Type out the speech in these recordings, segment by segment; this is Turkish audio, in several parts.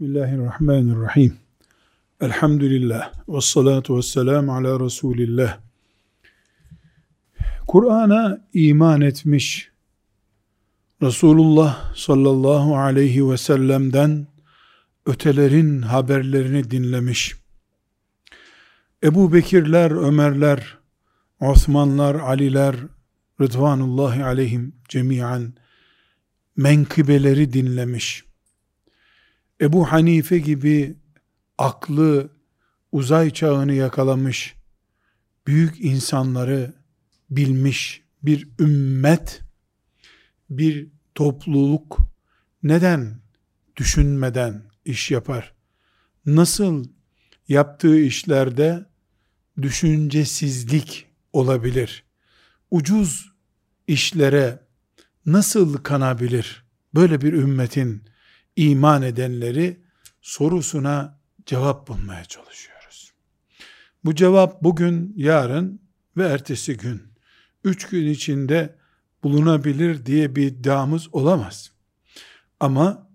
Bismillahirrahmanirrahim. Elhamdülillah. Ve salatu ve selamu ala Resulillah. Kur'an'a iman etmiş Resulullah sallallahu aleyhi ve sellem'den ötelerin haberlerini dinlemiş. Ebu Bekirler, Ömerler, Osmanlar, Aliler, Rıdvanullahi aleyhim cemiyen menkıbeleri dinlemiş. Ebu Hanife gibi aklı uzay çağını yakalamış büyük insanları bilmiş bir ümmet, bir topluluk neden düşünmeden iş yapar? Nasıl yaptığı işlerde düşüncesizlik olabilir? Ucuz işlere nasıl kanabilir? Böyle bir ümmetin iman edenleri sorusuna cevap bulmaya çalışıyoruz. Bu cevap bugün, yarın ve ertesi gün, üç gün içinde bulunabilir diye bir iddiamız olamaz. Ama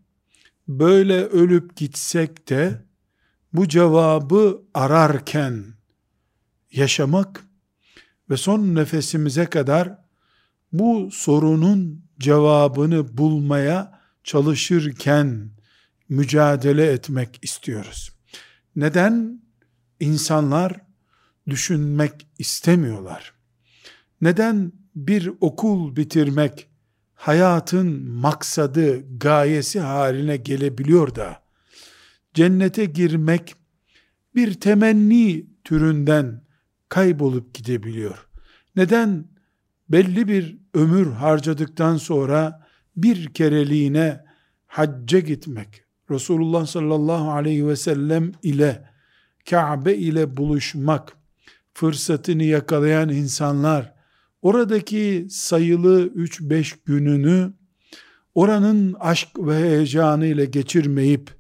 böyle ölüp gitsek de bu cevabı ararken yaşamak ve son nefesimize kadar bu sorunun cevabını bulmaya çalışırken mücadele etmek istiyoruz. Neden insanlar düşünmek istemiyorlar? Neden bir okul bitirmek hayatın maksadı, gayesi haline gelebiliyor da cennete girmek bir temenni türünden kaybolup gidebiliyor? Neden belli bir ömür harcadıktan sonra bir kereliğine hacca gitmek, Resulullah sallallahu aleyhi ve sellem ile Kabe ile buluşmak fırsatını yakalayan insanlar oradaki sayılı 3-5 gününü oranın aşk ve heyecanı ile geçirmeyip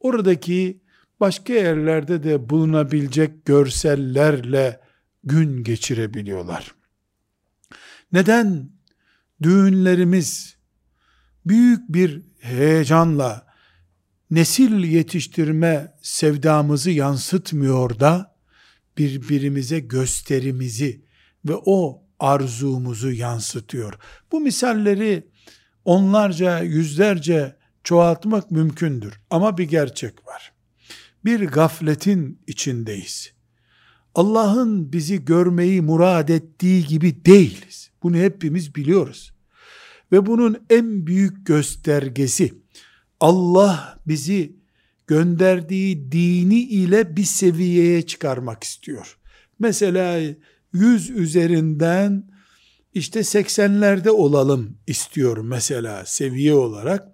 oradaki başka yerlerde de bulunabilecek görsellerle gün geçirebiliyorlar. Neden düğünlerimiz büyük bir heyecanla nesil yetiştirme sevdamızı yansıtmıyor da birbirimize gösterimizi ve o arzumuzu yansıtıyor. Bu misalleri onlarca, yüzlerce çoğaltmak mümkündür. Ama bir gerçek var. Bir gafletin içindeyiz. Allah'ın bizi görmeyi murad ettiği gibi değiliz. Bunu hepimiz biliyoruz. Ve bunun en büyük göstergesi Allah bizi gönderdiği dini ile bir seviyeye çıkarmak istiyor. Mesela 100 üzerinden işte 80'lerde olalım istiyor mesela seviye olarak.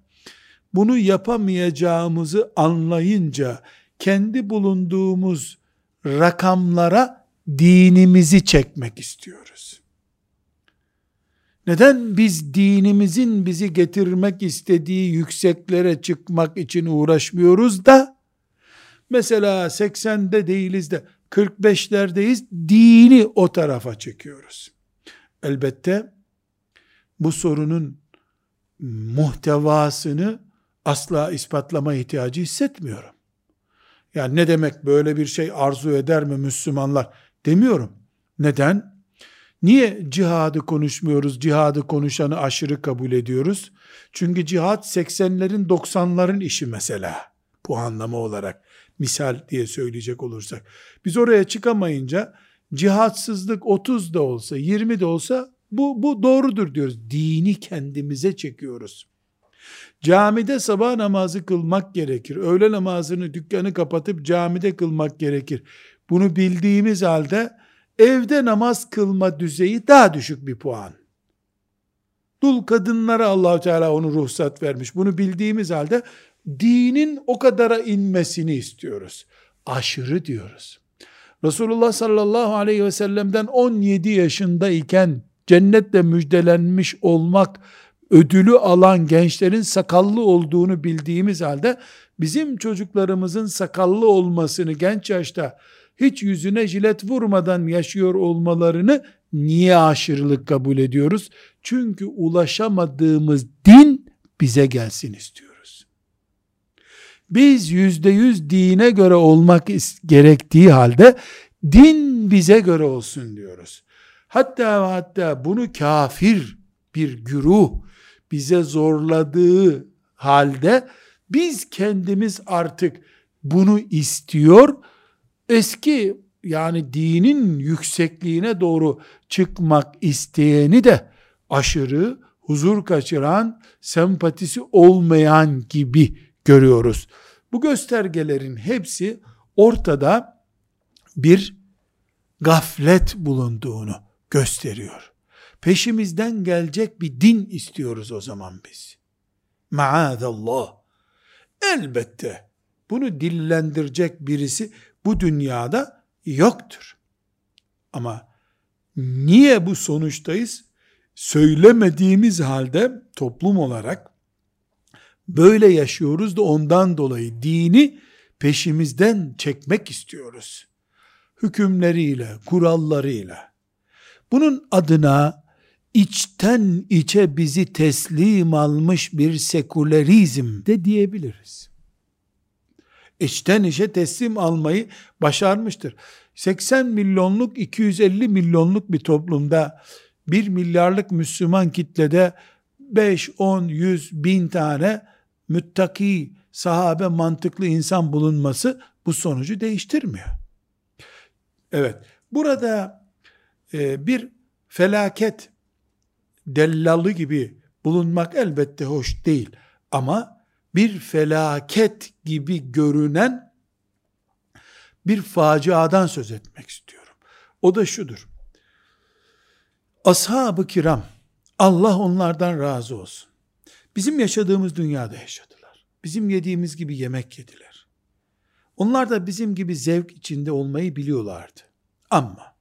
Bunu yapamayacağımızı anlayınca kendi bulunduğumuz rakamlara dinimizi çekmek istiyoruz. Neden biz dinimizin bizi getirmek istediği yükseklere çıkmak için uğraşmıyoruz da mesela 80'de değiliz de 45'lerdeyiz dini o tarafa çekiyoruz. Elbette bu sorunun muhtevasını asla ispatlama ihtiyacı hissetmiyorum. Yani ne demek böyle bir şey arzu eder mi Müslümanlar demiyorum. Neden? Niye cihadı konuşmuyoruz? Cihadı konuşanı aşırı kabul ediyoruz. Çünkü cihad 80'lerin 90'ların işi mesela. Bu anlamı olarak. Misal diye söyleyecek olursak. Biz oraya çıkamayınca cihatsızlık 30 da olsa 20 de olsa bu, bu doğrudur diyoruz. Dini kendimize çekiyoruz. Camide sabah namazı kılmak gerekir. Öğle namazını dükkanı kapatıp camide kılmak gerekir. Bunu bildiğimiz halde evde namaz kılma düzeyi daha düşük bir puan. Dul kadınlara Allahu Teala onu ruhsat vermiş. Bunu bildiğimiz halde dinin o kadara inmesini istiyoruz. Aşırı diyoruz. Resulullah sallallahu aleyhi ve sellem'den 17 yaşındayken cennetle müjdelenmiş olmak ödülü alan gençlerin sakallı olduğunu bildiğimiz halde bizim çocuklarımızın sakallı olmasını genç yaşta hiç yüzüne jilet vurmadan yaşıyor olmalarını niye aşırılık kabul ediyoruz? Çünkü ulaşamadığımız din bize gelsin istiyoruz. Biz yüzde yüz dine göre olmak gerektiği halde din bize göre olsun diyoruz. Hatta hatta bunu kafir bir güruh bize zorladığı halde biz kendimiz artık bunu istiyor. Eski yani dinin yüksekliğine doğru çıkmak isteyeni de aşırı huzur kaçıran, sempatisi olmayan gibi görüyoruz. Bu göstergelerin hepsi ortada bir gaflet bulunduğunu gösteriyor. Peşimizden gelecek bir din istiyoruz o zaman biz. Maazallah. Elbette bunu dillendirecek birisi bu dünyada yoktur. Ama niye bu sonuçtayız? Söylemediğimiz halde toplum olarak böyle yaşıyoruz da ondan dolayı dini peşimizden çekmek istiyoruz. Hükümleriyle, kurallarıyla. Bunun adına içten içe bizi teslim almış bir sekülerizm de diyebiliriz. İçten içe teslim almayı başarmıştır. 80 milyonluk 250 milyonluk bir toplumda 1 milyarlık Müslüman kitlede 5, 10, 100, bin tane müttaki, sahabe mantıklı insan bulunması bu sonucu değiştirmiyor. Evet, burada e, bir felaket dellalı gibi bulunmak elbette hoş değil. Ama bir felaket gibi görünen bir faciadan söz etmek istiyorum. O da şudur. Ashab-ı kiram, Allah onlardan razı olsun. Bizim yaşadığımız dünyada yaşadılar. Bizim yediğimiz gibi yemek yediler. Onlar da bizim gibi zevk içinde olmayı biliyorlardı. Ama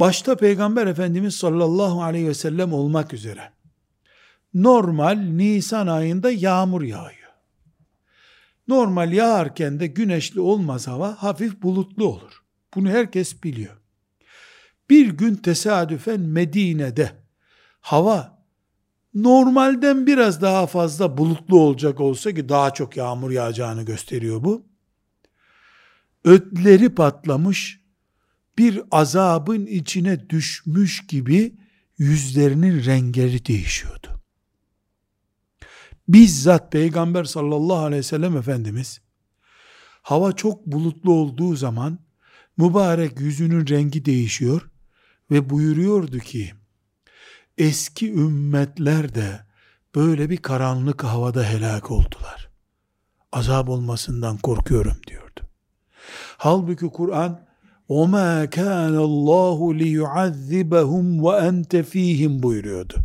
başta Peygamber Efendimiz sallallahu aleyhi ve sellem olmak üzere normal Nisan ayında yağmur yağıyor. Normal yağarken de güneşli olmaz hava, hafif bulutlu olur. Bunu herkes biliyor. Bir gün tesadüfen Medine'de hava normalden biraz daha fazla bulutlu olacak olsa ki daha çok yağmur yağacağını gösteriyor bu. Ötleri patlamış, bir azabın içine düşmüş gibi yüzlerinin renkleri değişiyordu. Bizzat Peygamber sallallahu aleyhi ve sellem Efendimiz hava çok bulutlu olduğu zaman mübarek yüzünün rengi değişiyor ve buyuruyordu ki eski ümmetler de böyle bir karanlık havada helak oldular. Azap olmasından korkuyorum diyordu. Halbuki Kur'an وَمَا كَانَ اللّٰهُ لِيُعَذِّبَهُمْ وَاَنْتَ ف۪يهِمْ buyuruyordu.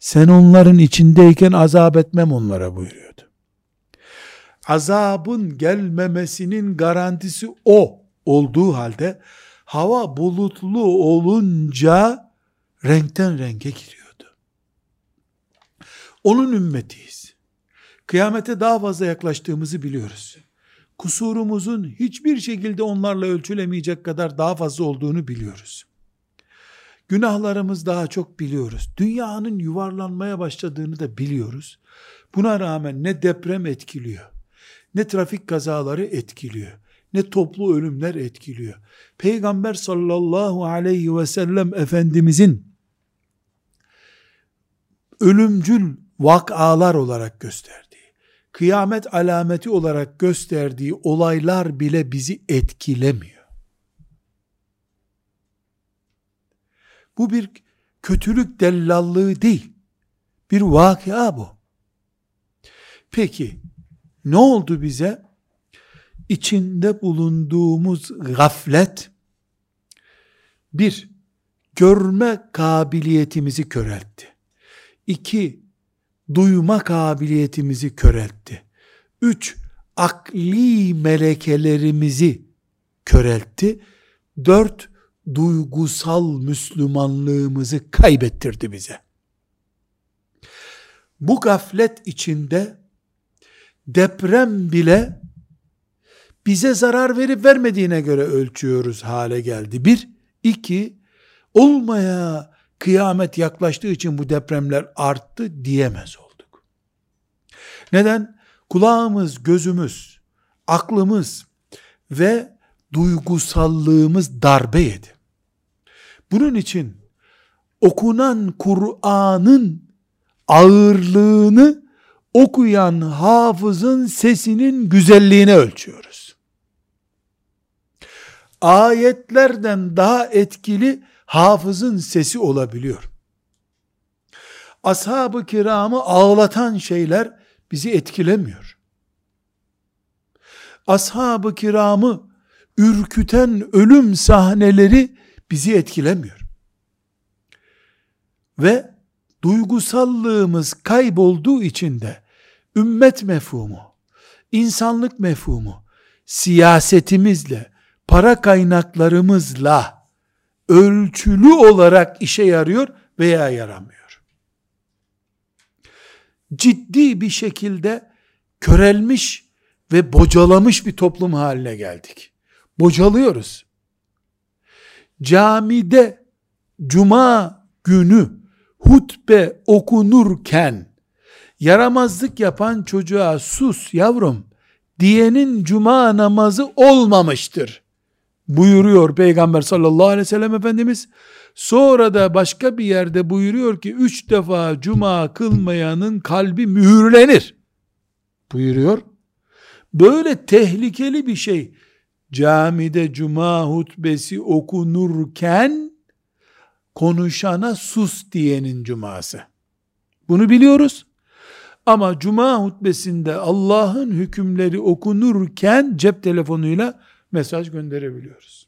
Sen onların içindeyken azap etmem onlara buyuruyordu. Azabın gelmemesinin garantisi o olduğu halde hava bulutlu olunca renkten renge giriyordu. Onun ümmetiyiz. Kıyamete daha fazla yaklaştığımızı biliyoruz kusurumuzun hiçbir şekilde onlarla ölçülemeyecek kadar daha fazla olduğunu biliyoruz. Günahlarımız daha çok biliyoruz. Dünyanın yuvarlanmaya başladığını da biliyoruz. Buna rağmen ne deprem etkiliyor, ne trafik kazaları etkiliyor, ne toplu ölümler etkiliyor. Peygamber sallallahu aleyhi ve sellem Efendimizin ölümcül vakalar olarak gösterdi kıyamet alameti olarak gösterdiği olaylar bile bizi etkilemiyor. Bu bir kötülük dellallığı değil. Bir vakia bu. Peki ne oldu bize? İçinde bulunduğumuz gaflet bir, görme kabiliyetimizi köreltti. İki, duyma kabiliyetimizi köreltti. Üç, akli melekelerimizi köreltti. Dört, duygusal Müslümanlığımızı kaybettirdi bize. Bu gaflet içinde deprem bile bize zarar verip vermediğine göre ölçüyoruz hale geldi. Bir, iki, olmaya kıyamet yaklaştığı için bu depremler arttı diyemez olduk. Neden? kulağımız, gözümüz, aklımız ve duygusallığımız darbe yedi. Bunun için okunan Kur'an'ın ağırlığını okuyan hafızın sesinin güzelliğine ölçüyoruz. Ayetlerden daha etkili hafızın sesi olabiliyor. Ashab-ı kiramı ağlatan şeyler bizi etkilemiyor. Ashab-ı kiramı ürküten ölüm sahneleri bizi etkilemiyor. Ve duygusallığımız kaybolduğu için de ümmet mefhumu, insanlık mefhumu, siyasetimizle, para kaynaklarımızla ölçülü olarak işe yarıyor veya yaramıyor. Ciddi bir şekilde körelmiş ve bocalamış bir toplum haline geldik. Bocalıyoruz. Camide cuma günü hutbe okunurken yaramazlık yapan çocuğa sus yavrum diyenin cuma namazı olmamıştır. Buyuruyor Peygamber sallallahu aleyhi ve sellem Efendimiz. Sonra da başka bir yerde buyuruyor ki üç defa cuma kılmayanın kalbi mühürlenir. Buyuruyor. Böyle tehlikeli bir şey camide cuma hutbesi okunurken konuşana sus diyenin cuması. Bunu biliyoruz. Ama cuma hutbesinde Allah'ın hükümleri okunurken cep telefonuyla mesaj gönderebiliyoruz.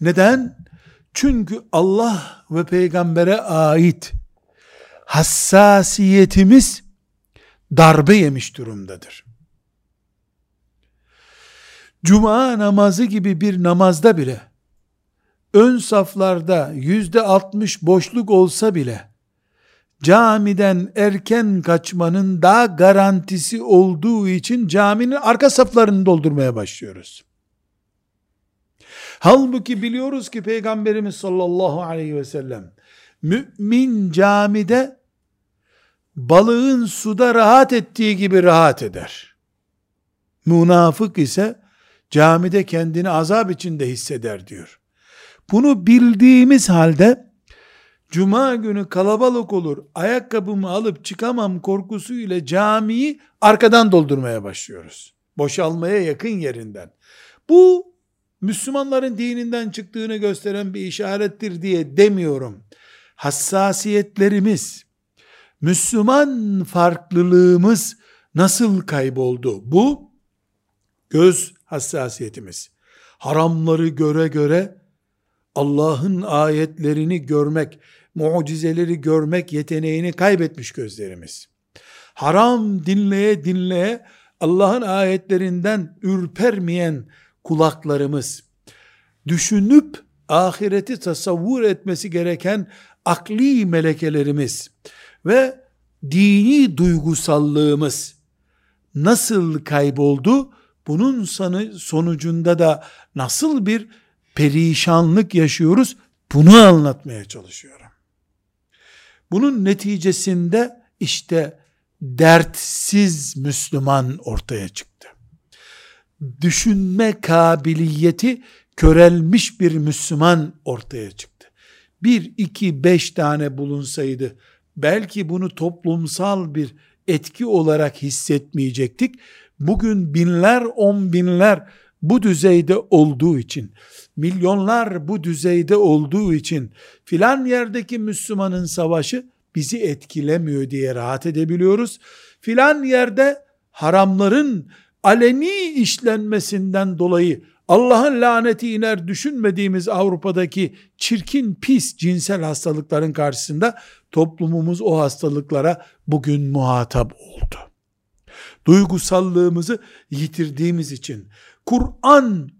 Neden? Çünkü Allah ve peygambere ait hassasiyetimiz darbe yemiş durumdadır. Cuma namazı gibi bir namazda bile ön saflarda yüzde altmış boşluk olsa bile camiden erken kaçmanın daha garantisi olduğu için caminin arka saflarını doldurmaya başlıyoruz. Halbuki biliyoruz ki Peygamberimiz sallallahu aleyhi ve sellem mümin camide balığın suda rahat ettiği gibi rahat eder. Münafık ise camide kendini azap içinde hisseder diyor. Bunu bildiğimiz halde cuma günü kalabalık olur, ayakkabımı alıp çıkamam korkusuyla camiyi arkadan doldurmaya başlıyoruz. Boşalmaya yakın yerinden. Bu Müslümanların dininden çıktığını gösteren bir işarettir diye demiyorum. Hassasiyetlerimiz, Müslüman farklılığımız nasıl kayboldu? Bu göz hassasiyetimiz. Haramları göre göre Allah'ın ayetlerini görmek, mucizeleri görmek yeteneğini kaybetmiş gözlerimiz. Haram dinleye dinleye Allah'ın ayetlerinden ürpermeyen kulaklarımız, düşünüp ahireti tasavvur etmesi gereken akli melekelerimiz ve dini duygusallığımız nasıl kayboldu? Bunun sonucunda da nasıl bir perişanlık yaşıyoruz? Bunu anlatmaya çalışıyorum. Bunun neticesinde işte dertsiz Müslüman ortaya çıktı. Düşünme kabiliyeti körelmiş bir Müslüman ortaya çıktı. Bir, iki, beş tane bulunsaydı belki bunu toplumsal bir etki olarak hissetmeyecektik. Bugün binler, on binler bu düzeyde olduğu için, milyonlar bu düzeyde olduğu için filan yerdeki Müslümanın savaşı bizi etkilemiyor diye rahat edebiliyoruz. Filan yerde haramların aleni işlenmesinden dolayı Allah'ın laneti iner düşünmediğimiz Avrupa'daki çirkin pis cinsel hastalıkların karşısında toplumumuz o hastalıklara bugün muhatap oldu. Duygusallığımızı yitirdiğimiz için Kur'an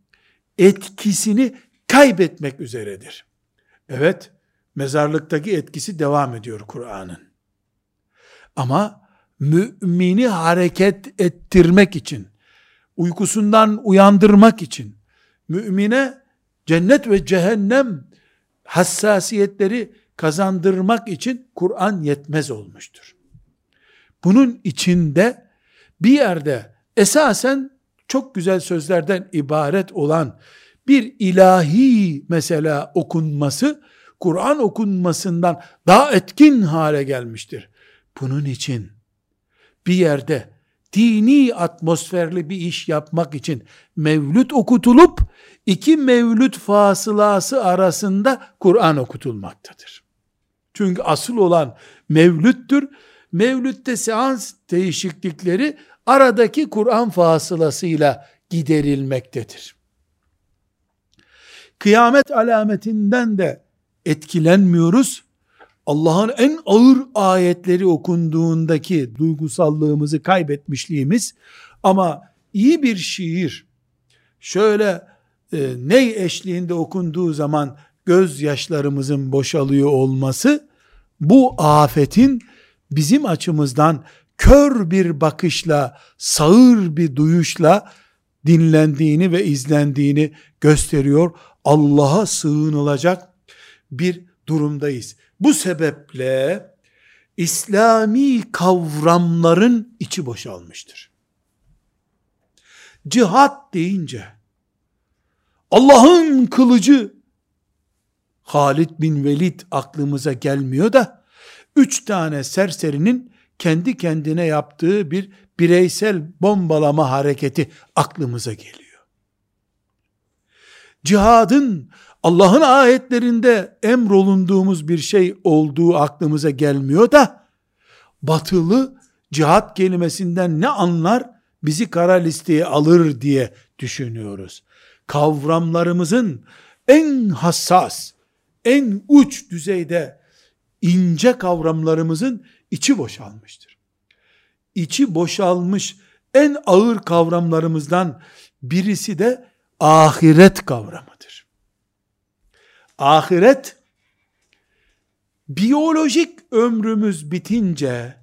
etkisini kaybetmek üzeredir. Evet, mezarlıktaki etkisi devam ediyor Kur'an'ın. Ama mümini hareket ettirmek için, uykusundan uyandırmak için, mümine cennet ve cehennem hassasiyetleri kazandırmak için Kur'an yetmez olmuştur. Bunun içinde bir yerde esasen çok güzel sözlerden ibaret olan bir ilahi mesela okunması Kur'an okunmasından daha etkin hale gelmiştir. Bunun için bir yerde dini atmosferli bir iş yapmak için mevlüt okutulup iki mevlüt fasılası arasında Kur'an okutulmaktadır. Çünkü asıl olan mevlüttür. Mevlütte seans değişiklikleri aradaki Kur'an fasılasıyla giderilmektedir. Kıyamet alametinden de etkilenmiyoruz. Allah'ın en ağır ayetleri okunduğundaki duygusallığımızı kaybetmişliğimiz ama iyi bir şiir şöyle e, ney eşliğinde okunduğu zaman gözyaşlarımızın boşalıyor olması bu afetin bizim açımızdan kör bir bakışla, sağır bir duyuşla dinlendiğini ve izlendiğini gösteriyor. Allah'a sığınılacak bir durumdayız. Bu sebeple İslami kavramların içi boşalmıştır. Cihat deyince Allah'ın kılıcı Halid bin Velid aklımıza gelmiyor da üç tane serserinin kendi kendine yaptığı bir bireysel bombalama hareketi aklımıza geliyor. Cihadın Allah'ın ayetlerinde emrolunduğumuz bir şey olduğu aklımıza gelmiyor da batılı cihat kelimesinden ne anlar bizi kara listeye alır diye düşünüyoruz. Kavramlarımızın en hassas, en uç düzeyde ince kavramlarımızın içi boşalmıştır. İçi boşalmış en ağır kavramlarımızdan birisi de ahiret kavramıdır. Ahiret biyolojik ömrümüz bitince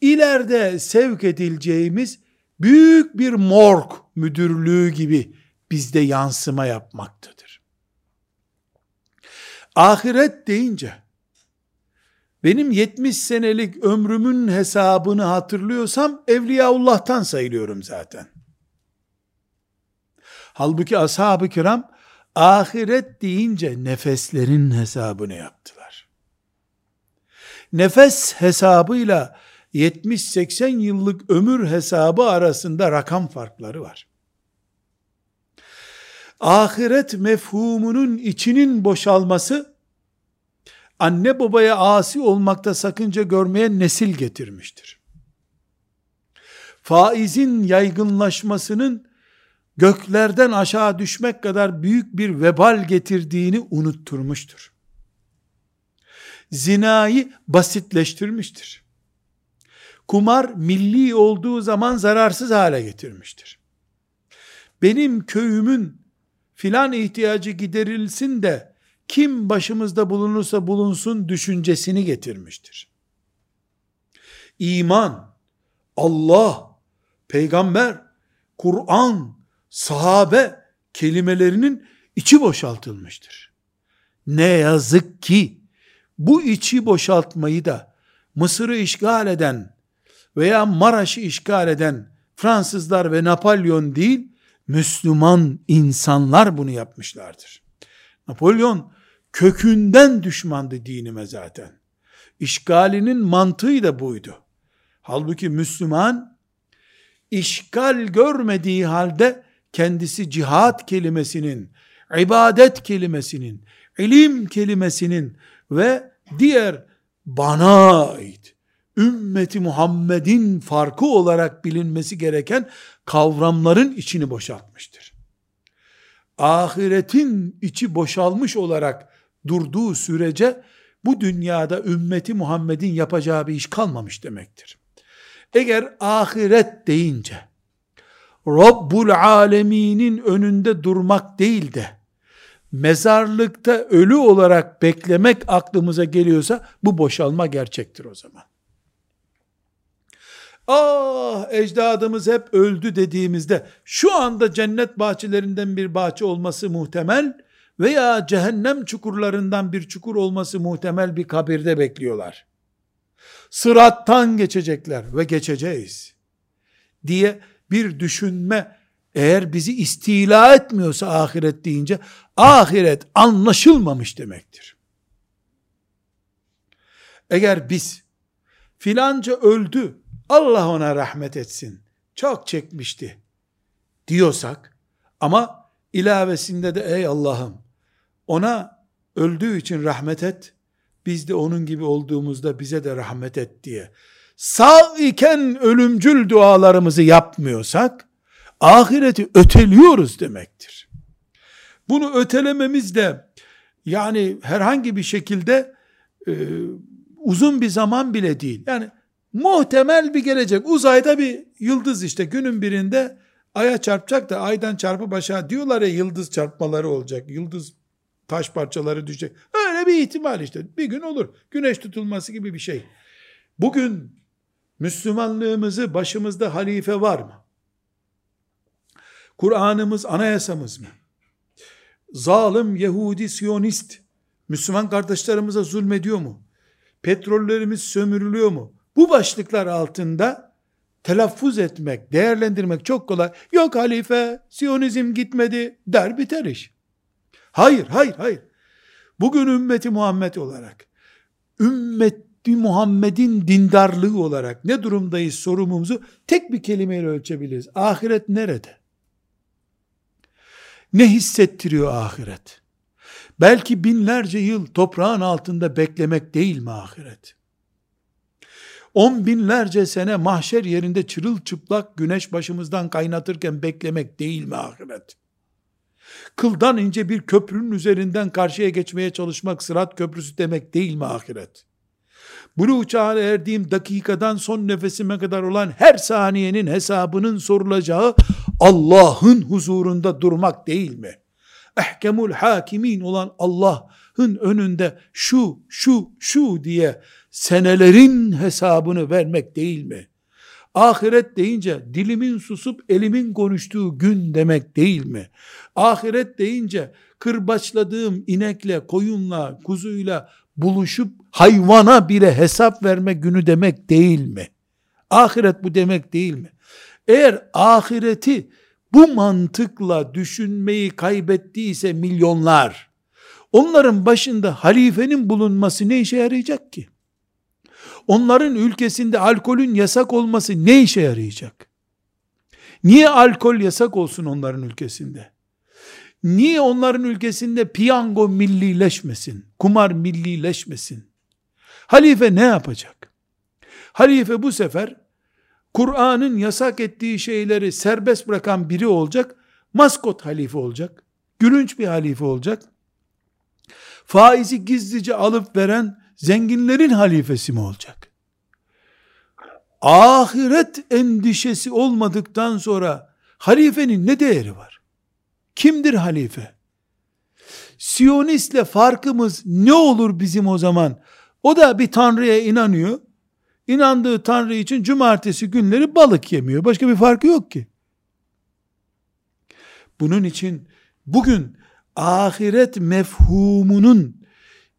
ileride sevk edileceğimiz büyük bir morg müdürlüğü gibi bizde yansıma yapmaktadır. Ahiret deyince benim 70 senelik ömrümün hesabını hatırlıyorsam Evliyaullah'tan sayılıyorum zaten. Halbuki ashab-ı kiram ahiret deyince nefeslerin hesabını yaptılar. Nefes hesabıyla 70-80 yıllık ömür hesabı arasında rakam farkları var. Ahiret mefhumunun içinin boşalması anne babaya asi olmakta sakınca görmeyen nesil getirmiştir. Faizin yaygınlaşmasının göklerden aşağı düşmek kadar büyük bir vebal getirdiğini unutturmuştur. Zinayı basitleştirmiştir. Kumar milli olduğu zaman zararsız hale getirmiştir. Benim köyümün filan ihtiyacı giderilsin de kim başımızda bulunursa bulunsun düşüncesini getirmiştir. İman, Allah, peygamber, Kur'an, sahabe kelimelerinin içi boşaltılmıştır. Ne yazık ki bu içi boşaltmayı da Mısır'ı işgal eden veya Maraş'ı işgal eden Fransızlar ve Napolyon değil, Müslüman insanlar bunu yapmışlardır. Napolyon kökünden düşmandı dinime zaten. İşgalinin mantığı da buydu. Halbuki Müslüman işgal görmediği halde kendisi cihat kelimesinin, ibadet kelimesinin, ilim kelimesinin ve diğer bana ait ümmeti Muhammed'in farkı olarak bilinmesi gereken kavramların içini boşaltmıştır. Ahiretin içi boşalmış olarak durduğu sürece bu dünyada ümmeti Muhammed'in yapacağı bir iş kalmamış demektir. Eğer ahiret deyince Rabbul Alemin'in önünde durmak değil de mezarlıkta ölü olarak beklemek aklımıza geliyorsa bu boşalma gerçektir o zaman. Ah ecdadımız hep öldü dediğimizde şu anda cennet bahçelerinden bir bahçe olması muhtemel veya cehennem çukurlarından bir çukur olması muhtemel bir kabirde bekliyorlar. Sırattan geçecekler ve geçeceğiz diye bir düşünme eğer bizi istila etmiyorsa ahiret deyince ahiret anlaşılmamış demektir. Eğer biz filanca öldü Allah ona rahmet etsin çok çekmişti diyorsak ama ilavesinde de ey Allah'ım ona öldüğü için rahmet et biz de onun gibi olduğumuzda bize de rahmet et diye sağ iken ölümcül dualarımızı yapmıyorsak ahireti öteliyoruz demektir. Bunu ötelememiz de yani herhangi bir şekilde e, uzun bir zaman bile değil. Yani muhtemel bir gelecek. Uzayda bir yıldız işte günün birinde aya çarpacak da aydan çarpı başa diyorlar ya yıldız çarpmaları olacak. Yıldız taş parçaları düşecek. Öyle bir ihtimal işte. Bir gün olur. Güneş tutulması gibi bir şey. Bugün Müslümanlığımızı başımızda halife var mı? Kur'an'ımız anayasamız mı? Zalim Yahudi Siyonist Müslüman kardeşlerimize zulmediyor mu? Petrollerimiz sömürülüyor mu? Bu başlıklar altında telaffuz etmek, değerlendirmek çok kolay. Yok halife, Siyonizm gitmedi der biter iş. Hayır, hayır, hayır. Bugün ümmeti Muhammed olarak, ümmeti Muhammed'in dindarlığı olarak ne durumdayız sorumumuzu tek bir kelimeyle ölçebiliriz. Ahiret nerede? Ne hissettiriyor ahiret? Belki binlerce yıl toprağın altında beklemek değil mi ahiret? On binlerce sene mahşer yerinde çırılçıplak güneş başımızdan kaynatırken beklemek değil mi ahiret? Kıldan ince bir köprünün üzerinden karşıya geçmeye çalışmak sırat köprüsü demek değil mi ahiret? Bulu çağına erdiğim dakikadan son nefesime kadar olan her saniyenin hesabının sorulacağı Allah'ın huzurunda durmak değil mi? Ehkemul hakimin olan Allah'ın önünde şu, şu, şu diye senelerin hesabını vermek değil mi? Ahiret deyince dilimin susup elimin konuştuğu gün demek değil mi? Ahiret deyince kırbaçladığım inekle, koyunla, kuzuyla buluşup hayvana bile hesap verme günü demek değil mi? Ahiret bu demek değil mi? Eğer ahireti bu mantıkla düşünmeyi kaybettiyse milyonlar, onların başında halifenin bulunması ne işe yarayacak ki? Onların ülkesinde alkolün yasak olması ne işe yarayacak? Niye alkol yasak olsun onların ülkesinde? Niye onların ülkesinde piyango millileşmesin? Kumar millileşmesin? Halife ne yapacak? Halife bu sefer Kur'an'ın yasak ettiği şeyleri serbest bırakan biri olacak. Maskot halife olacak. Gülünç bir halife olacak. Faizi gizlice alıp veren zenginlerin halifesi mi olacak? Ahiret endişesi olmadıktan sonra halifenin ne değeri var? Kimdir halife? Siyonistle farkımız ne olur bizim o zaman? O da bir tanrıya inanıyor. İnandığı tanrı için cumartesi günleri balık yemiyor. Başka bir farkı yok ki. Bunun için bugün ahiret mefhumunun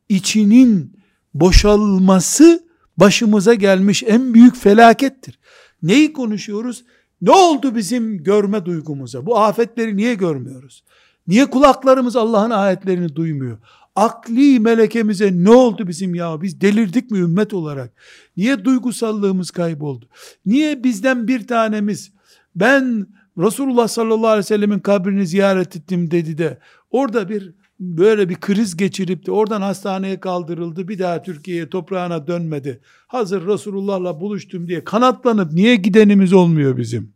içinin boşalması başımıza gelmiş en büyük felakettir. Neyi konuşuyoruz? Ne oldu bizim görme duygumuza? Bu afetleri niye görmüyoruz? Niye kulaklarımız Allah'ın ayetlerini duymuyor? Akli melekemize ne oldu bizim ya? Biz delirdik mi ümmet olarak? Niye duygusallığımız kayboldu? Niye bizden bir tanemiz ben Resulullah sallallahu aleyhi ve sellemin kabrini ziyaret ettim dedi de orada bir böyle bir kriz geçirip de oradan hastaneye kaldırıldı bir daha Türkiye'ye toprağına dönmedi. Hazır Resulullah'la buluştum diye kanatlanıp niye gidenimiz olmuyor bizim?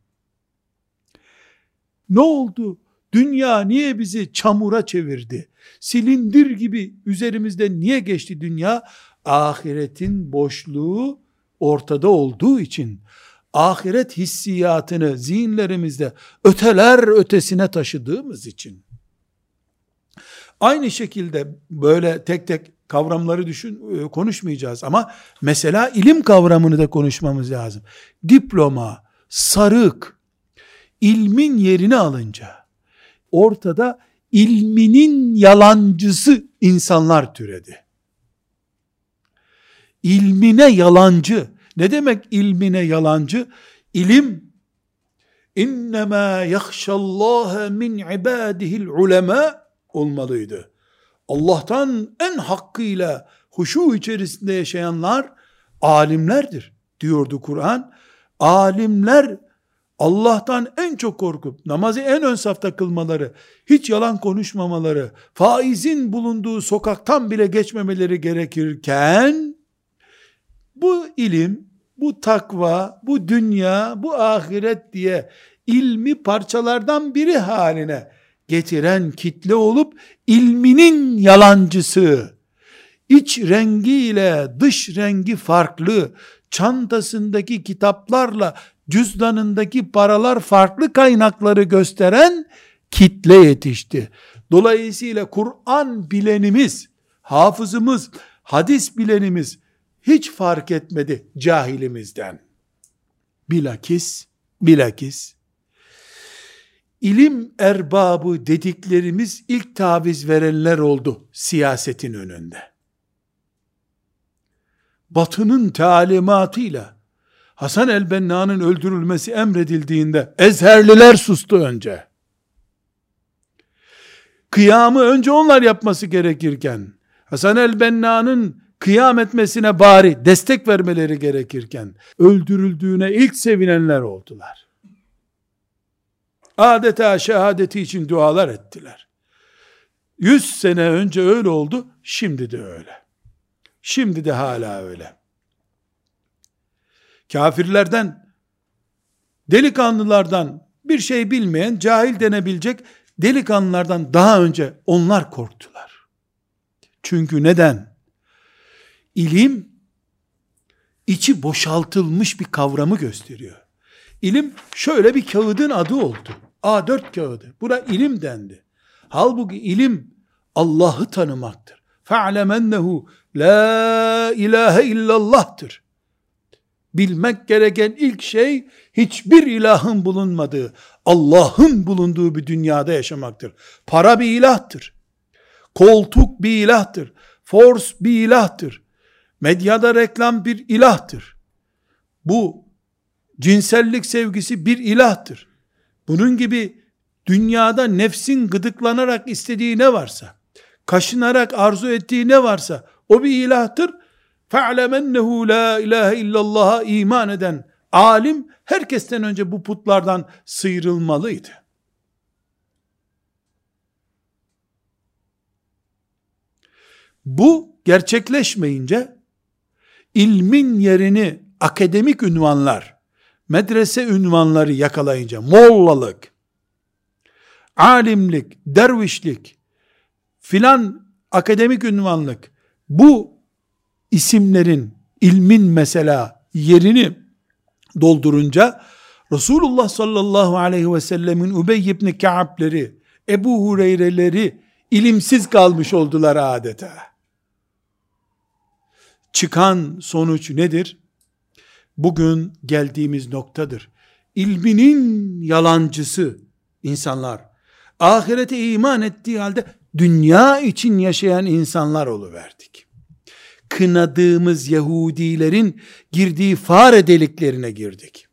Ne oldu? Dünya niye bizi çamura çevirdi? Silindir gibi üzerimizde niye geçti dünya? Ahiretin boşluğu ortada olduğu için ahiret hissiyatını zihinlerimizde öteler ötesine taşıdığımız için Aynı şekilde böyle tek tek kavramları düşün e, konuşmayacağız ama mesela ilim kavramını da konuşmamız lazım. Diploma, sarık, ilmin yerini alınca ortada ilminin yalancısı insanlar türedi. ilmine yalancı. Ne demek ilmine yalancı? İlim innema yahşallaha min ibadihil ulema olmalıydı. Allah'tan en hakkıyla huşu içerisinde yaşayanlar alimlerdir diyordu Kur'an. Alimler Allah'tan en çok korkup namazı en ön safta kılmaları, hiç yalan konuşmamaları, faizin bulunduğu sokaktan bile geçmemeleri gerekirken bu ilim, bu takva, bu dünya, bu ahiret diye ilmi parçalardan biri haline getiren kitle olup ilminin yalancısı, iç rengiyle dış rengi farklı, çantasındaki kitaplarla cüzdanındaki paralar farklı kaynakları gösteren kitle yetişti. Dolayısıyla Kur'an bilenimiz, hafızımız, hadis bilenimiz hiç fark etmedi cahilimizden. Bilakis, bilakis, ilim erbabı dediklerimiz ilk taviz verenler oldu siyasetin önünde. Batının talimatıyla Hasan el-Benna'nın öldürülmesi emredildiğinde Ezherliler sustu önce. Kıyamı önce onlar yapması gerekirken Hasan el-Benna'nın kıyam etmesine bari destek vermeleri gerekirken öldürüldüğüne ilk sevinenler oldular. Adeta şehadeti için dualar ettiler. Yüz sene önce öyle oldu, şimdi de öyle. Şimdi de hala öyle. Kafirlerden, delikanlılardan, bir şey bilmeyen, cahil denebilecek delikanlılardan daha önce onlar korktular. Çünkü neden? İlim, içi boşaltılmış bir kavramı gösteriyor. İlim şöyle bir kağıdın adı oldu. A4 kağıdı. Buna ilim dendi. Halbuki ilim Allah'ı tanımaktır. فَعْلَمَنَّهُ la ilahe illallah'tır. Bilmek gereken ilk şey hiçbir ilahın bulunmadığı, Allah'ın bulunduğu bir dünyada yaşamaktır. Para bir ilahtır. Koltuk bir ilahtır. Force bir ilahtır. Medyada reklam bir ilahtır. Bu cinsellik sevgisi bir ilahtır. Bunun gibi dünyada nefsin gıdıklanarak istediği ne varsa, kaşınarak arzu ettiği ne varsa o bir ilahtır. فَعْلَمَنَّهُ la ilahe illallah'a iman eden alim herkesten önce bu putlardan sıyrılmalıydı. Bu gerçekleşmeyince ilmin yerini akademik ünvanlar, medrese ünvanları yakalayınca mollalık, alimlik, dervişlik, filan akademik ünvanlık bu isimlerin ilmin mesela yerini doldurunca Resulullah sallallahu aleyhi ve sellemin Ubey ibn Ka'b'leri, Ebu Hureyre'leri ilimsiz kalmış oldular adeta. Çıkan sonuç nedir? Bugün geldiğimiz noktadır. İlminin yalancısı insanlar, ahirete iman ettiği halde dünya için yaşayan insanlar oluverdik. Kınadığımız Yahudilerin girdiği fare deliklerine girdik.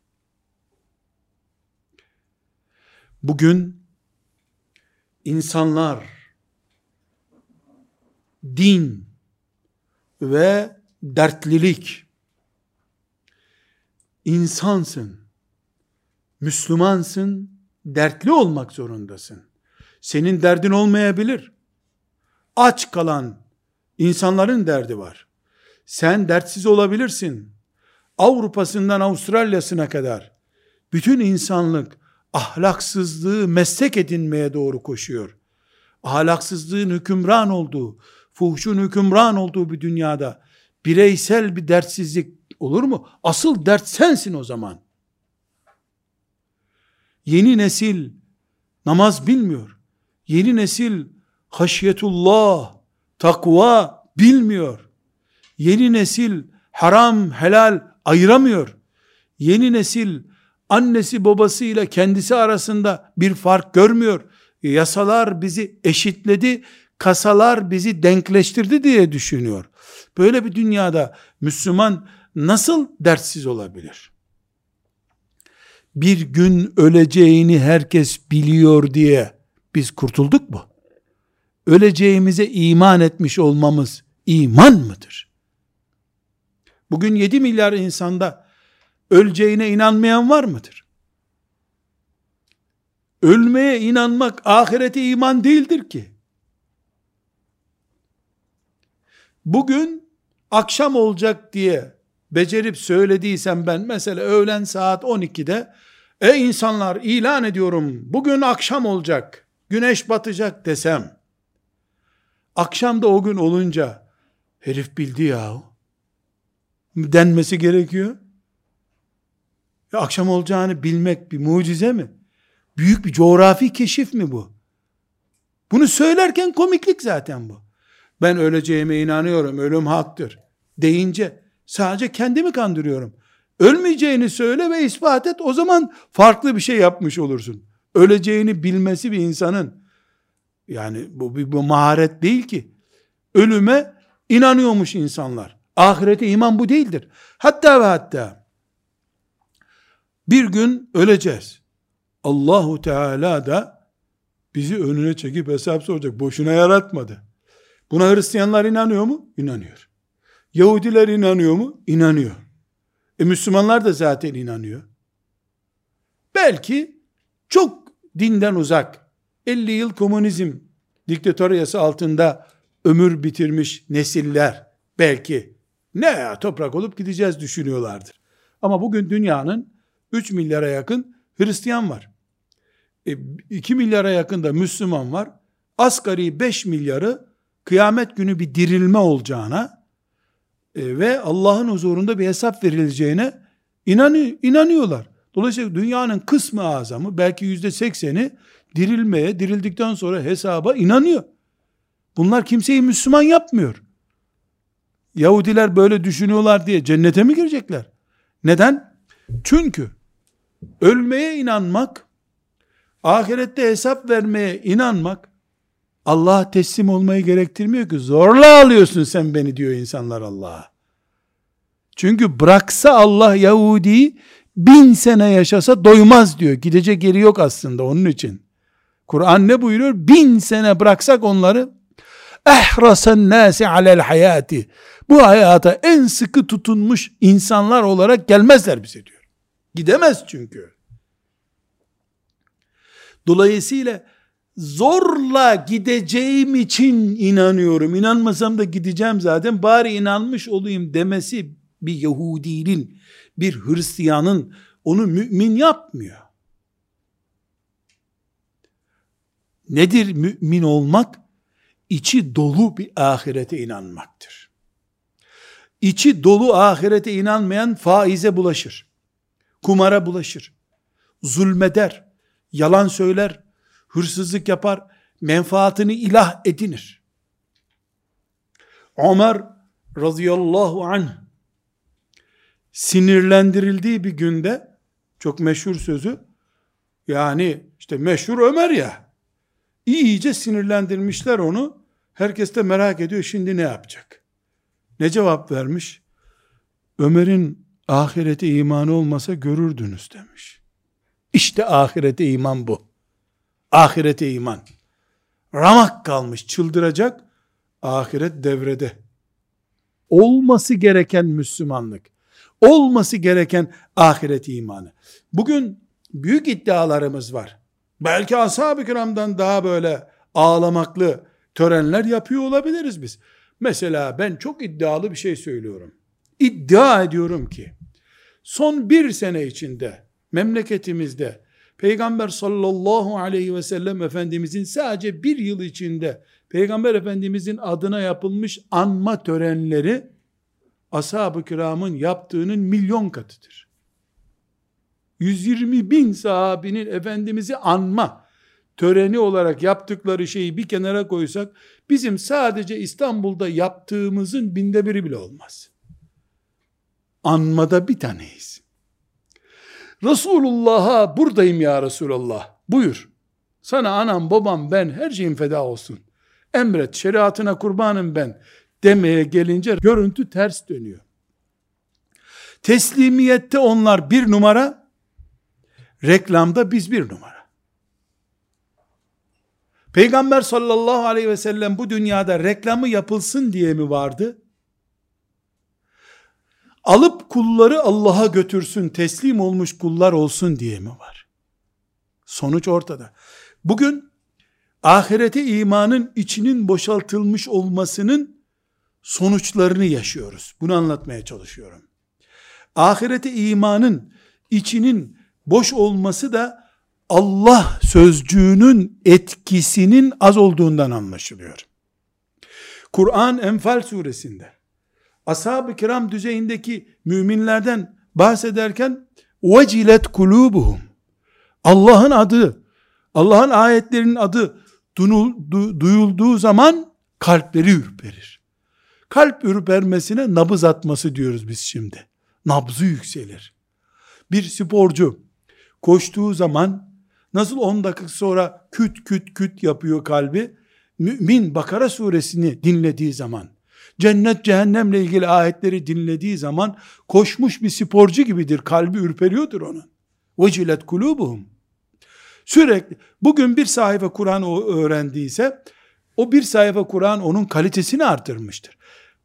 Bugün insanlar din ve dertlilik insansın, Müslümansın, dertli olmak zorundasın. Senin derdin olmayabilir. Aç kalan insanların derdi var. Sen dertsiz olabilirsin. Avrupa'sından Avustralya'sına kadar bütün insanlık ahlaksızlığı meslek edinmeye doğru koşuyor. Ahlaksızlığın hükümran olduğu, fuhşun hükümran olduğu bir dünyada bireysel bir dertsizlik olur mu? Asıl dert sensin o zaman. Yeni nesil namaz bilmiyor. Yeni nesil haşyetullah, takva bilmiyor. Yeni nesil haram, helal ayıramıyor. Yeni nesil annesi babasıyla kendisi arasında bir fark görmüyor. Yasalar bizi eşitledi, kasalar bizi denkleştirdi diye düşünüyor. Böyle bir dünyada Müslüman nasıl dertsiz olabilir? Bir gün öleceğini herkes biliyor diye biz kurtulduk mu? Öleceğimize iman etmiş olmamız iman mıdır? Bugün 7 milyar insanda öleceğine inanmayan var mıdır? Ölmeye inanmak ahirete iman değildir ki. Bugün akşam olacak diye becerip söylediysem ben mesela öğlen saat 12'de e insanlar ilan ediyorum bugün akşam olacak güneş batacak desem akşam da o gün olunca herif bildi ya denmesi gerekiyor. Ya akşam olacağını bilmek bir mucize mi? Büyük bir coğrafi keşif mi bu? Bunu söylerken komiklik zaten bu. Ben öleceğime inanıyorum, ölüm haktır deyince sadece kendimi kandırıyorum. Ölmeyeceğini söyle ve ispat et o zaman farklı bir şey yapmış olursun. Öleceğini bilmesi bir insanın yani bu bir bu maharet değil ki. Ölüme inanıyormuş insanlar. Ahirete iman bu değildir. Hatta ve hatta bir gün öleceğiz. Allahu Teala da bizi önüne çekip hesap soracak. Boşuna yaratmadı. Buna Hristiyanlar inanıyor mu? İnanıyor. Yahudiler inanıyor mu? İnanıyor. E Müslümanlar da zaten inanıyor. Belki çok dinden uzak 50 yıl komünizm diktatoriyası altında ömür bitirmiş nesiller belki ne ya toprak olup gideceğiz düşünüyorlardır. Ama bugün dünyanın 3 milyara yakın Hristiyan var. E, 2 milyara yakın da Müslüman var. Asgari 5 milyarı kıyamet günü bir dirilme olacağına ve Allah'ın huzurunda bir hesap verileceğine inanıyor, inanıyorlar. Dolayısıyla dünyanın kısmı azamı belki yüzde sekseni dirilmeye, dirildikten sonra hesaba inanıyor. Bunlar kimseyi Müslüman yapmıyor. Yahudiler böyle düşünüyorlar diye cennete mi girecekler? Neden? Çünkü ölmeye inanmak, ahirette hesap vermeye inanmak, Allah'a teslim olmayı gerektirmiyor ki. Zorla alıyorsun sen beni diyor insanlar Allah'a. Çünkü bıraksa Allah Yahudi'yi bin sene yaşasa doymaz diyor. Gidecek yeri yok aslında onun için. Kur'an ne buyuruyor? Bin sene bıraksak onları ehrasen nasi alel hayati. Bu hayata en sıkı tutunmuş insanlar olarak gelmezler bize diyor. Gidemez çünkü. Dolayısıyla zorla gideceğim için inanıyorum. İnanmasam da gideceğim zaten. Bari inanmış olayım demesi bir Yahudinin, bir Hristiyanın onu mümin yapmıyor. Nedir mümin olmak? İçi dolu bir ahirete inanmaktır. İçi dolu ahirete inanmayan faize bulaşır. Kumara bulaşır. Zulmeder. Yalan söyler. Hırsızlık yapar. Menfaatini ilah edinir. Ömer radıyallahu anh sinirlendirildiği bir günde çok meşhur sözü yani işte meşhur Ömer ya iyice sinirlendirmişler onu herkes de merak ediyor şimdi ne yapacak ne cevap vermiş Ömer'in ahirete imanı olmasa görürdünüz demiş işte ahirete iman bu ahirete iman ramak kalmış çıldıracak ahiret devrede olması gereken Müslümanlık olması gereken ahiret imanı. Bugün büyük iddialarımız var. Belki ashab-ı kiramdan daha böyle ağlamaklı törenler yapıyor olabiliriz biz. Mesela ben çok iddialı bir şey söylüyorum. İddia ediyorum ki son bir sene içinde memleketimizde Peygamber sallallahu aleyhi ve sellem Efendimizin sadece bir yıl içinde Peygamber Efendimizin adına yapılmış anma törenleri ashab-ı kiramın yaptığının milyon katıdır. 120 bin sahabinin Efendimiz'i anma töreni olarak yaptıkları şeyi bir kenara koysak, bizim sadece İstanbul'da yaptığımızın binde biri bile olmaz. Anmada bir taneyiz. Resulullah'a buradayım ya Resulallah. Buyur. Sana anam babam ben her şeyim feda olsun. Emret şeriatına kurbanım ben demeye gelince görüntü ters dönüyor. Teslimiyette onlar bir numara, reklamda biz bir numara. Peygamber sallallahu aleyhi ve sellem bu dünyada reklamı yapılsın diye mi vardı? Alıp kulları Allah'a götürsün, teslim olmuş kullar olsun diye mi var? Sonuç ortada. Bugün ahirete imanın içinin boşaltılmış olmasının sonuçlarını yaşıyoruz. Bunu anlatmaya çalışıyorum. Ahirete imanın içinin boş olması da Allah sözcüğünün etkisinin az olduğundan anlaşılıyor. Kur'an Enfal suresinde ashab-ı kiram düzeyindeki müminlerden bahsederken vecilet kulubuhum Allah'ın adı, Allah'ın ayetlerinin adı duyulduğu zaman kalpleri ürperir. Kalp ürpermesine nabız atması diyoruz biz şimdi. Nabzı yükselir. Bir sporcu koştuğu zaman nasıl 10 dakika sonra küt küt küt yapıyor kalbi? Mümin Bakara suresini dinlediği zaman, cennet cehennemle ilgili ayetleri dinlediği zaman koşmuş bir sporcu gibidir. Kalbi ürperiyordur onun. Vecilet kulubuhum. Sürekli bugün bir sayfa Kur'an öğrendiyse o bir sayfa Kur'an onun kalitesini artırmıştır.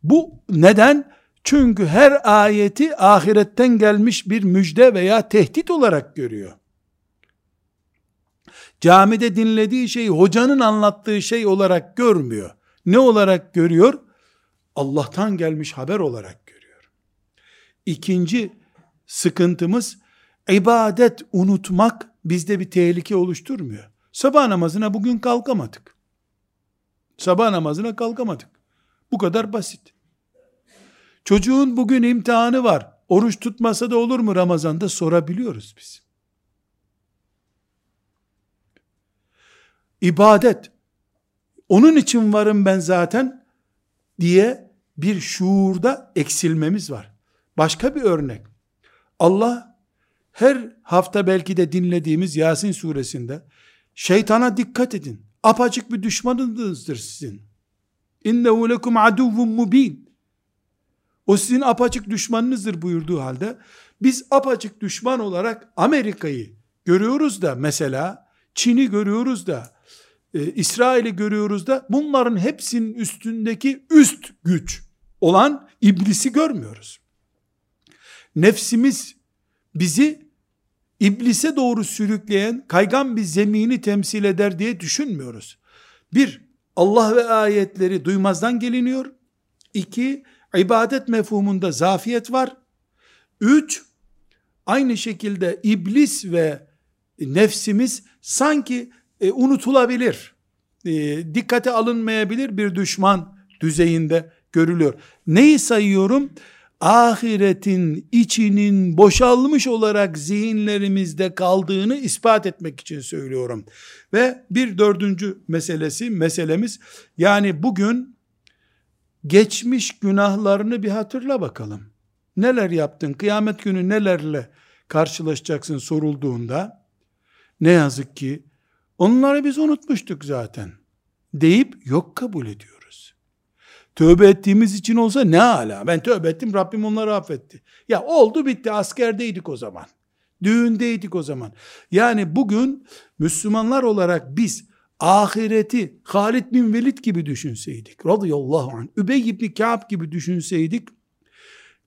Bu neden? Çünkü her ayeti ahiretten gelmiş bir müjde veya tehdit olarak görüyor. Camide dinlediği şeyi hocanın anlattığı şey olarak görmüyor. Ne olarak görüyor? Allah'tan gelmiş haber olarak görüyor. İkinci sıkıntımız ibadet unutmak bizde bir tehlike oluşturmuyor. Sabah namazına bugün kalkamadık. Sabah namazına kalkamadık. Bu kadar basit. Çocuğun bugün imtihanı var. Oruç tutmasa da olur mu Ramazan'da sorabiliyoruz biz. İbadet. Onun için varım ben zaten diye bir şuurda eksilmemiz var. Başka bir örnek. Allah her hafta belki de dinlediğimiz Yasin suresinde şeytana dikkat edin. Apacık bir düşmanınızdır sizin. İnnehu lekum aduvvun mubin. O sizin apaçık düşmanınızdır buyurduğu halde biz apaçık düşman olarak Amerika'yı görüyoruz da mesela Çin'i görüyoruz da e, İsrail'i görüyoruz da bunların hepsinin üstündeki üst güç olan iblisi görmüyoruz. Nefsimiz bizi iblise doğru sürükleyen kaygan bir zemini temsil eder diye düşünmüyoruz. Bir, Allah ve ayetleri duymazdan geliniyor. İki, ibadet mefhumunda zafiyet var. Üç, aynı şekilde iblis ve nefsimiz sanki e, unutulabilir, e, dikkate alınmayabilir bir düşman düzeyinde görülüyor. Neyi sayıyorum? Ahiretin içinin boşalmış olarak zihinlerimizde kaldığını ispat etmek için söylüyorum. Ve bir dördüncü meselesi, meselemiz yani bugün geçmiş günahlarını bir hatırla bakalım. Neler yaptın? Kıyamet günü nelerle karşılaşacaksın sorulduğunda ne yazık ki onları biz unutmuştuk zaten deyip yok kabul ediyoruz. Tövbe ettiğimiz için olsa ne ala. Ben tövbe ettim Rabbim onları affetti. Ya oldu bitti askerdeydik o zaman. Düğündeydik o zaman. Yani bugün Müslümanlar olarak biz ahireti Halid bin Velid gibi düşünseydik, radıyallahu anh, Übey ibn Ka'b gibi düşünseydik,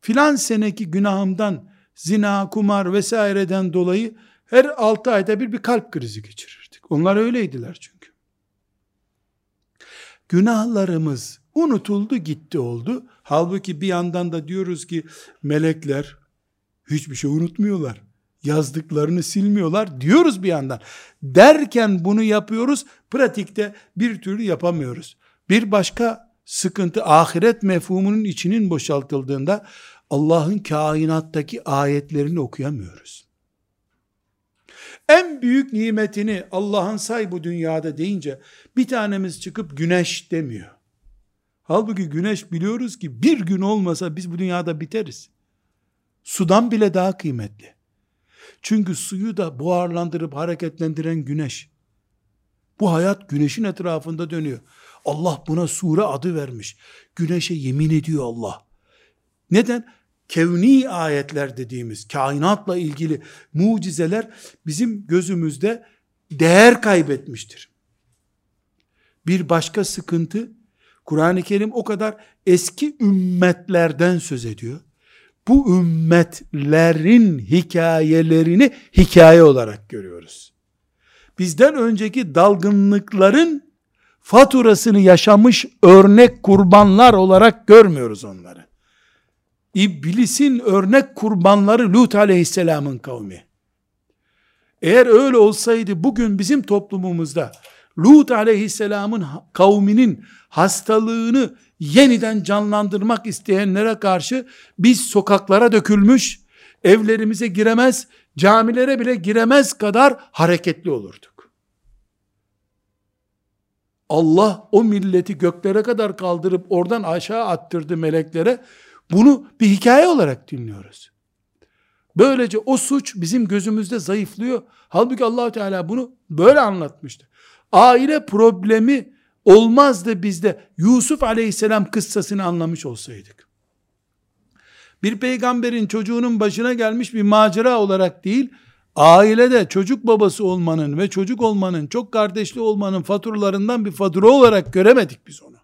filan seneki günahımdan, zina, kumar vesaireden dolayı her altı ayda bir bir kalp krizi Onlar öyleydiler çünkü. Günahlarımız unutuldu gitti oldu. Halbuki bir yandan da diyoruz ki melekler hiçbir şey unutmuyorlar yazdıklarını silmiyorlar diyoruz bir yandan. Derken bunu yapıyoruz, pratikte bir türlü yapamıyoruz. Bir başka sıkıntı ahiret mefhumunun içinin boşaltıldığında Allah'ın kainattaki ayetlerini okuyamıyoruz. En büyük nimetini Allah'ın say bu dünyada deyince bir tanemiz çıkıp güneş demiyor. Halbuki güneş biliyoruz ki bir gün olmasa biz bu dünyada biteriz. Sudan bile daha kıymetli. Çünkü suyu da buharlandırıp hareketlendiren güneş. Bu hayat güneşin etrafında dönüyor. Allah buna sure adı vermiş. Güneşe yemin ediyor Allah. Neden? Kevni ayetler dediğimiz kainatla ilgili mucizeler bizim gözümüzde değer kaybetmiştir. Bir başka sıkıntı Kur'an-ı Kerim o kadar eski ümmetlerden söz ediyor. Bu ümmetlerin hikayelerini hikaye olarak görüyoruz. Bizden önceki dalgınlıkların faturasını yaşamış örnek kurbanlar olarak görmüyoruz onları. İblisin örnek kurbanları Lut aleyhisselamın kavmi. Eğer öyle olsaydı bugün bizim toplumumuzda Lut aleyhisselamın kavminin hastalığını yeniden canlandırmak isteyenlere karşı biz sokaklara dökülmüş, evlerimize giremez, camilere bile giremez kadar hareketli olurduk. Allah o milleti göklere kadar kaldırıp oradan aşağı attırdı meleklere. Bunu bir hikaye olarak dinliyoruz. Böylece o suç bizim gözümüzde zayıflıyor. Halbuki allah Teala bunu böyle anlatmıştı. Aile problemi olmazdı bizde Yusuf aleyhisselam kıssasını anlamış olsaydık. Bir peygamberin çocuğunun başına gelmiş bir macera olarak değil, ailede çocuk babası olmanın ve çocuk olmanın, çok kardeşli olmanın faturalarından bir fatura olarak göremedik biz onu.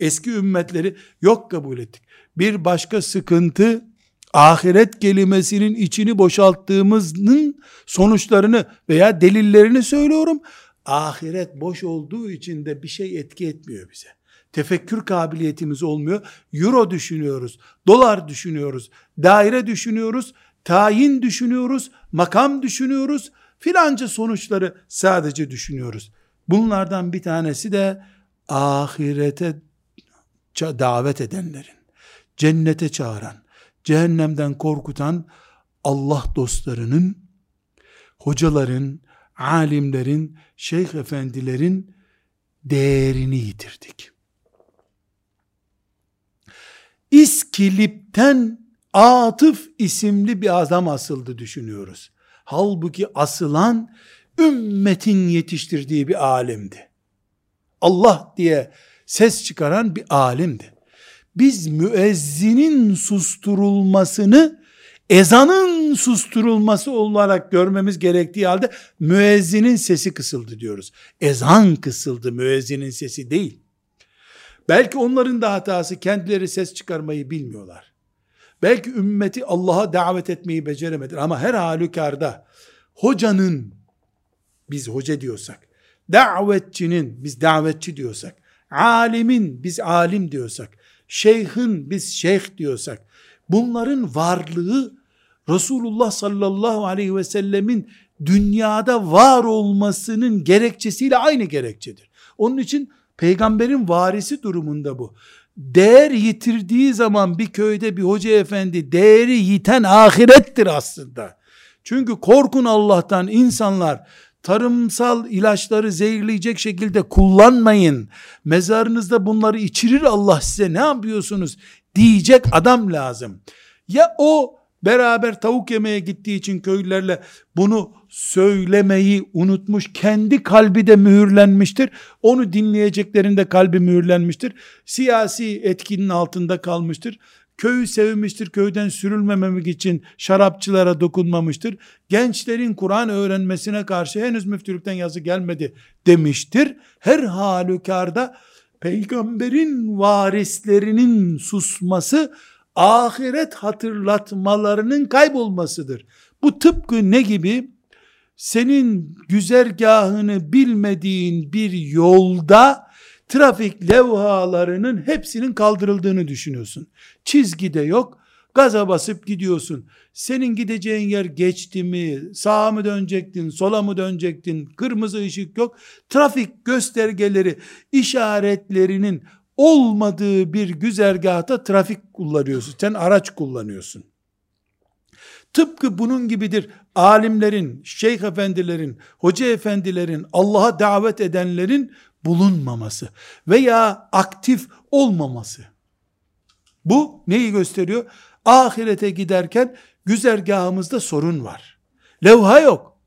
Eski ümmetleri yok kabul ettik. Bir başka sıkıntı, ahiret kelimesinin içini boşalttığımızın sonuçlarını veya delillerini söylüyorum. Ahiret boş olduğu için de bir şey etki etmiyor bize. Tefekkür kabiliyetimiz olmuyor. Euro düşünüyoruz, dolar düşünüyoruz, daire düşünüyoruz, tayin düşünüyoruz, makam düşünüyoruz, filanca sonuçları sadece düşünüyoruz. Bunlardan bir tanesi de ahirete davet edenlerin, cennete çağıran, cehennemden korkutan Allah dostlarının, hocaların, alimlerin, şeyh efendilerin değerini yitirdik. İskilip'ten Atıf isimli bir adam asıldı düşünüyoruz. Halbuki asılan ümmetin yetiştirdiği bir alimdi. Allah diye ses çıkaran bir alimdi. Biz müezzinin susturulmasını ezanın susturulması olarak görmemiz gerektiği halde müezzinin sesi kısıldı diyoruz. Ezan kısıldı müezzinin sesi değil. Belki onların da hatası kendileri ses çıkarmayı bilmiyorlar. Belki ümmeti Allah'a davet etmeyi beceremediler ama her halükarda hocanın biz hoca diyorsak, davetçinin biz davetçi diyorsak, alimin biz alim diyorsak, şeyhin biz şeyh diyorsak, bunların varlığı Resulullah sallallahu aleyhi ve sellemin dünyada var olmasının gerekçesiyle aynı gerekçedir. Onun için peygamberin varisi durumunda bu. Değer yitirdiği zaman bir köyde bir hoca efendi değeri yiten ahirettir aslında. Çünkü korkun Allah'tan insanlar tarımsal ilaçları zehirleyecek şekilde kullanmayın. Mezarınızda bunları içirir Allah size ne yapıyorsunuz diyecek adam lazım. Ya o beraber tavuk yemeye gittiği için köylülerle bunu söylemeyi unutmuş. Kendi kalbi de mühürlenmiştir. Onu dinleyeceklerinde kalbi mühürlenmiştir. Siyasi etkinin altında kalmıştır. Köyü sevmiştir. Köyden sürülmememek için şarapçılara dokunmamıştır. Gençlerin Kur'an öğrenmesine karşı henüz müftülükten yazı gelmedi demiştir. Her halükarda peygamberin varislerinin susması ahiret hatırlatmalarının kaybolmasıdır. Bu tıpkı ne gibi? Senin güzergahını bilmediğin bir yolda trafik levhalarının hepsinin kaldırıldığını düşünüyorsun. Çizgi de yok. Gaza basıp gidiyorsun. Senin gideceğin yer geçti mi? Sağa mı dönecektin? Sola mı dönecektin? Kırmızı ışık yok. Trafik göstergeleri, işaretlerinin olmadığı bir güzergahta trafik kullanıyorsun. Sen araç kullanıyorsun. Tıpkı bunun gibidir alimlerin, şeyh efendilerin, hoca efendilerin, Allah'a davet edenlerin bulunmaması veya aktif olmaması. Bu neyi gösteriyor? Ahirete giderken güzergahımızda sorun var. Levha yok.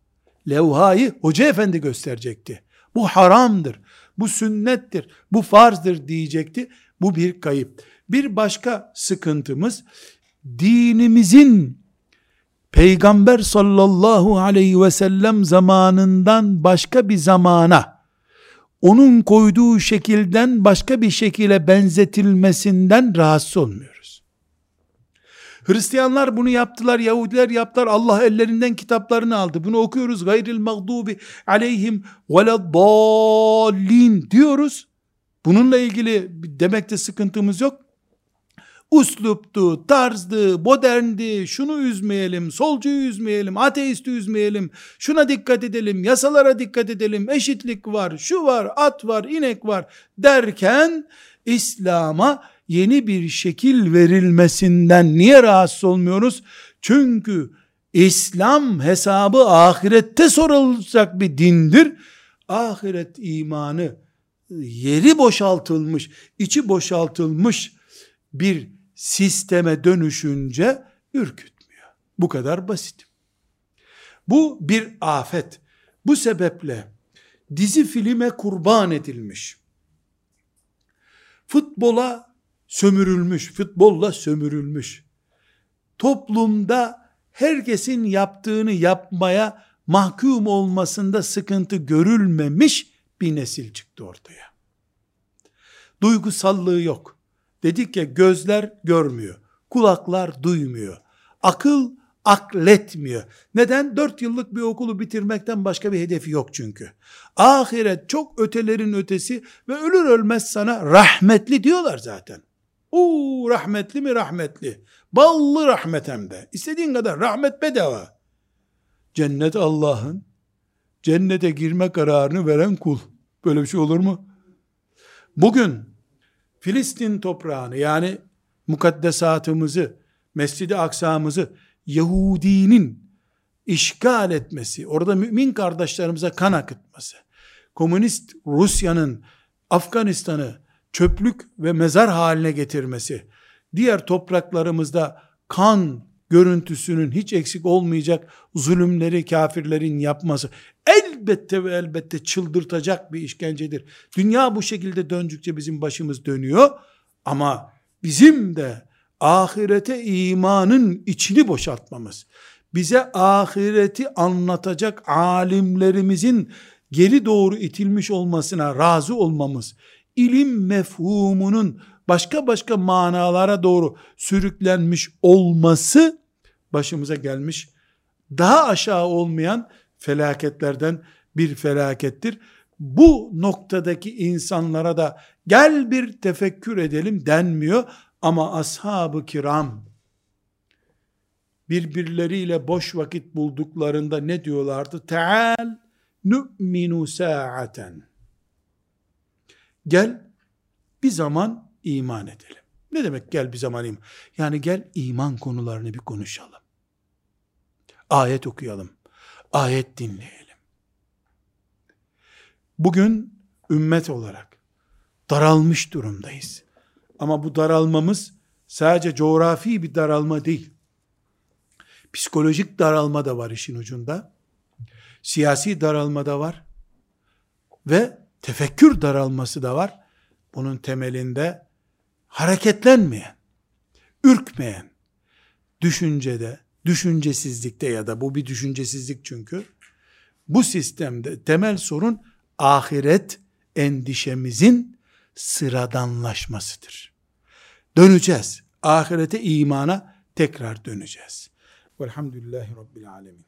Levhayı hoca efendi gösterecekti. Bu haramdır, bu sünnettir, bu farzdır diyecekti. Bu bir kayıp. Bir başka sıkıntımız dinimizin Peygamber sallallahu aleyhi ve sellem zamanından başka bir zamana onun koyduğu şekilden başka bir şekilde benzetilmesinden rahatsız olmuyoruz. Hristiyanlar bunu yaptılar, Yahudiler yaptılar. Allah ellerinden kitaplarını aldı. Bunu okuyoruz. Gayril mağdubi aleyhim veleddallin diyoruz. Bununla ilgili demekte sıkıntımız yok usluptu, tarzdı, moderndi, şunu üzmeyelim, solcuyu üzmeyelim, ateisti üzmeyelim, şuna dikkat edelim, yasalara dikkat edelim, eşitlik var, şu var, at var, inek var derken İslam'a yeni bir şekil verilmesinden niye rahatsız olmuyoruz? Çünkü İslam hesabı ahirette sorulacak bir dindir. Ahiret imanı yeri boşaltılmış, içi boşaltılmış bir sisteme dönüşünce ürkütmüyor. Bu kadar basit. Bu bir afet. Bu sebeple dizi filme kurban edilmiş. Futbola sömürülmüş, futbolla sömürülmüş. Toplumda herkesin yaptığını yapmaya mahkum olmasında sıkıntı görülmemiş bir nesil çıktı ortaya. Duygusallığı yok. Dedik ya gözler görmüyor. Kulaklar duymuyor. Akıl akletmiyor. Neden? Dört yıllık bir okulu bitirmekten başka bir hedefi yok çünkü. Ahiret çok ötelerin ötesi ve ölür ölmez sana rahmetli diyorlar zaten. Uuu rahmetli mi rahmetli. Ballı rahmet hem de. İstediğin kadar rahmet bedava. Cennet Allah'ın. Cennete girme kararını veren kul. Böyle bir şey olur mu? Bugün Filistin toprağını yani mukaddesatımızı, Mescid-i Aksa'mızı Yahudinin işgal etmesi, orada mümin kardeşlerimize kan akıtması, komünist Rusya'nın Afganistan'ı çöplük ve mezar haline getirmesi, diğer topraklarımızda kan görüntüsünün hiç eksik olmayacak zulümleri kafirlerin yapması elbette ve elbette çıldırtacak bir işkencedir. Dünya bu şekilde döndükçe bizim başımız dönüyor ama bizim de ahirete imanın içini boşaltmamız, bize ahireti anlatacak alimlerimizin geri doğru itilmiş olmasına razı olmamız, ilim mefhumunun başka başka manalara doğru sürüklenmiş olması başımıza gelmiş daha aşağı olmayan felaketlerden bir felakettir. Bu noktadaki insanlara da gel bir tefekkür edelim denmiyor ama ashab-ı kiram birbirleriyle boş vakit bulduklarında ne diyorlardı? Teal nu'minu sa'aten. Gel bir zaman iman edelim. Ne demek gel bir zaman iman? Yani gel iman konularını bir konuşalım. Ayet okuyalım. Ayet dinleyelim. Bugün ümmet olarak daralmış durumdayız. Ama bu daralmamız sadece coğrafi bir daralma değil. Psikolojik daralma da var işin ucunda. Siyasi daralma da var. Ve tefekkür daralması da var. Bunun temelinde hareketlenmeyen, ürkmeyen, düşüncede, düşüncesizlikte ya da bu bir düşüncesizlik çünkü, bu sistemde temel sorun ahiret endişemizin sıradanlaşmasıdır. Döneceğiz. Ahirete imana tekrar döneceğiz. Velhamdülillahi Rabbil Alemin.